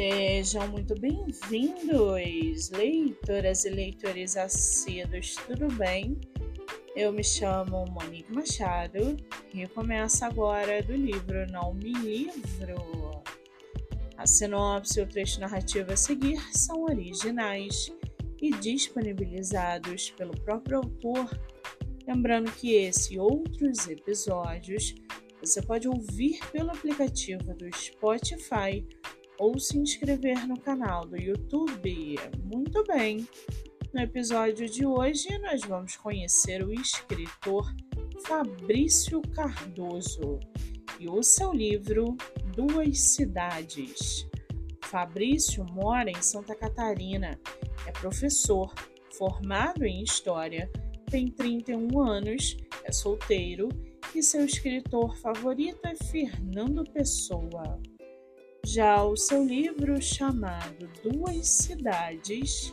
Sejam muito bem-vindos, leitoras e leitores assíduos, tudo bem? Eu me chamo Monique Machado e começo agora do livro Não Me Livro. A sinopse e o trecho narrativo a seguir são originais e disponibilizados pelo próprio autor. Lembrando que esse e outros episódios você pode ouvir pelo aplicativo do Spotify ou se inscrever no canal do YouTube. Muito bem! No episódio de hoje, nós vamos conhecer o escritor Fabrício Cardoso e o seu livro Duas Cidades. Fabrício mora em Santa Catarina, é professor, formado em História, tem 31 anos, é solteiro e seu escritor favorito é Fernando Pessoa. Já o seu livro chamado Duas Cidades,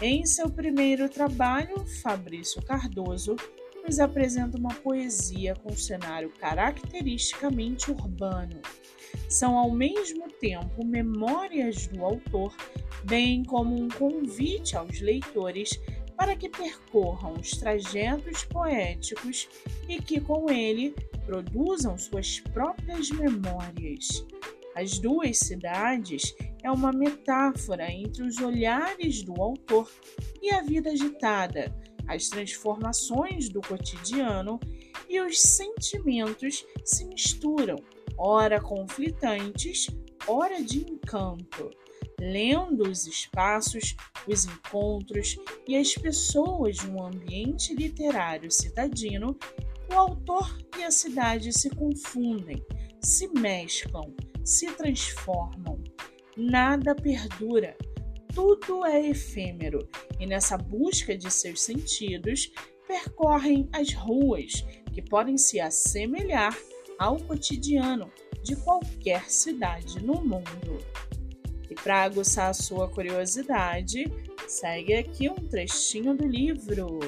em seu primeiro trabalho, Fabrício Cardoso nos apresenta uma poesia com um cenário caracteristicamente urbano. São ao mesmo tempo memórias do autor, bem como um convite aos leitores para que percorram os trajetos poéticos e que com ele produzam suas próprias memórias. As duas cidades é uma metáfora entre os olhares do autor e a vida agitada, as transformações do cotidiano e os sentimentos se misturam, ora conflitantes, ora de encanto. Lendo os espaços, os encontros e as pessoas no ambiente literário citadino, o autor e a cidade se confundem, se mesclam, se transformam. Nada perdura, tudo é efêmero, e nessa busca de seus sentidos, percorrem as ruas que podem se assemelhar ao cotidiano de qualquer cidade no mundo. E para aguçar a sua curiosidade, segue aqui um trechinho do livro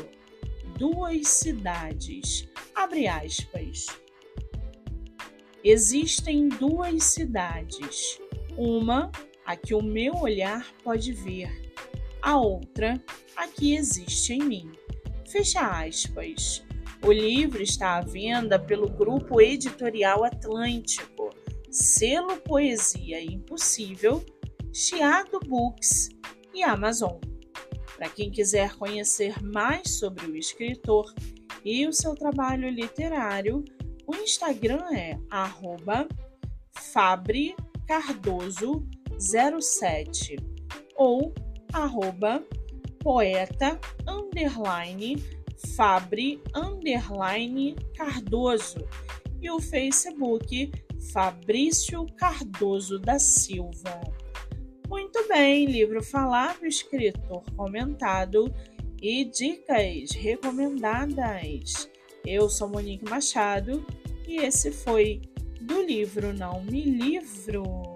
Duas Cidades. Abre aspas. Existem duas cidades, uma a que o meu olhar pode ver, a outra a que existe em mim. Fecha aspas. O livro está à venda pelo Grupo Editorial Atlântico, Selo Poesia Impossível, Chiado Books e Amazon. Para quem quiser conhecer mais sobre o escritor e o seu trabalho literário, o Instagram é fabricardoso07 ou arroba poeta underline fabri underline cardoso e o Facebook Fabrício Cardoso da Silva. Muito bem, livro falado, escritor comentado e dicas recomendadas. Eu sou Monique Machado e esse foi do livro Não Me Livro.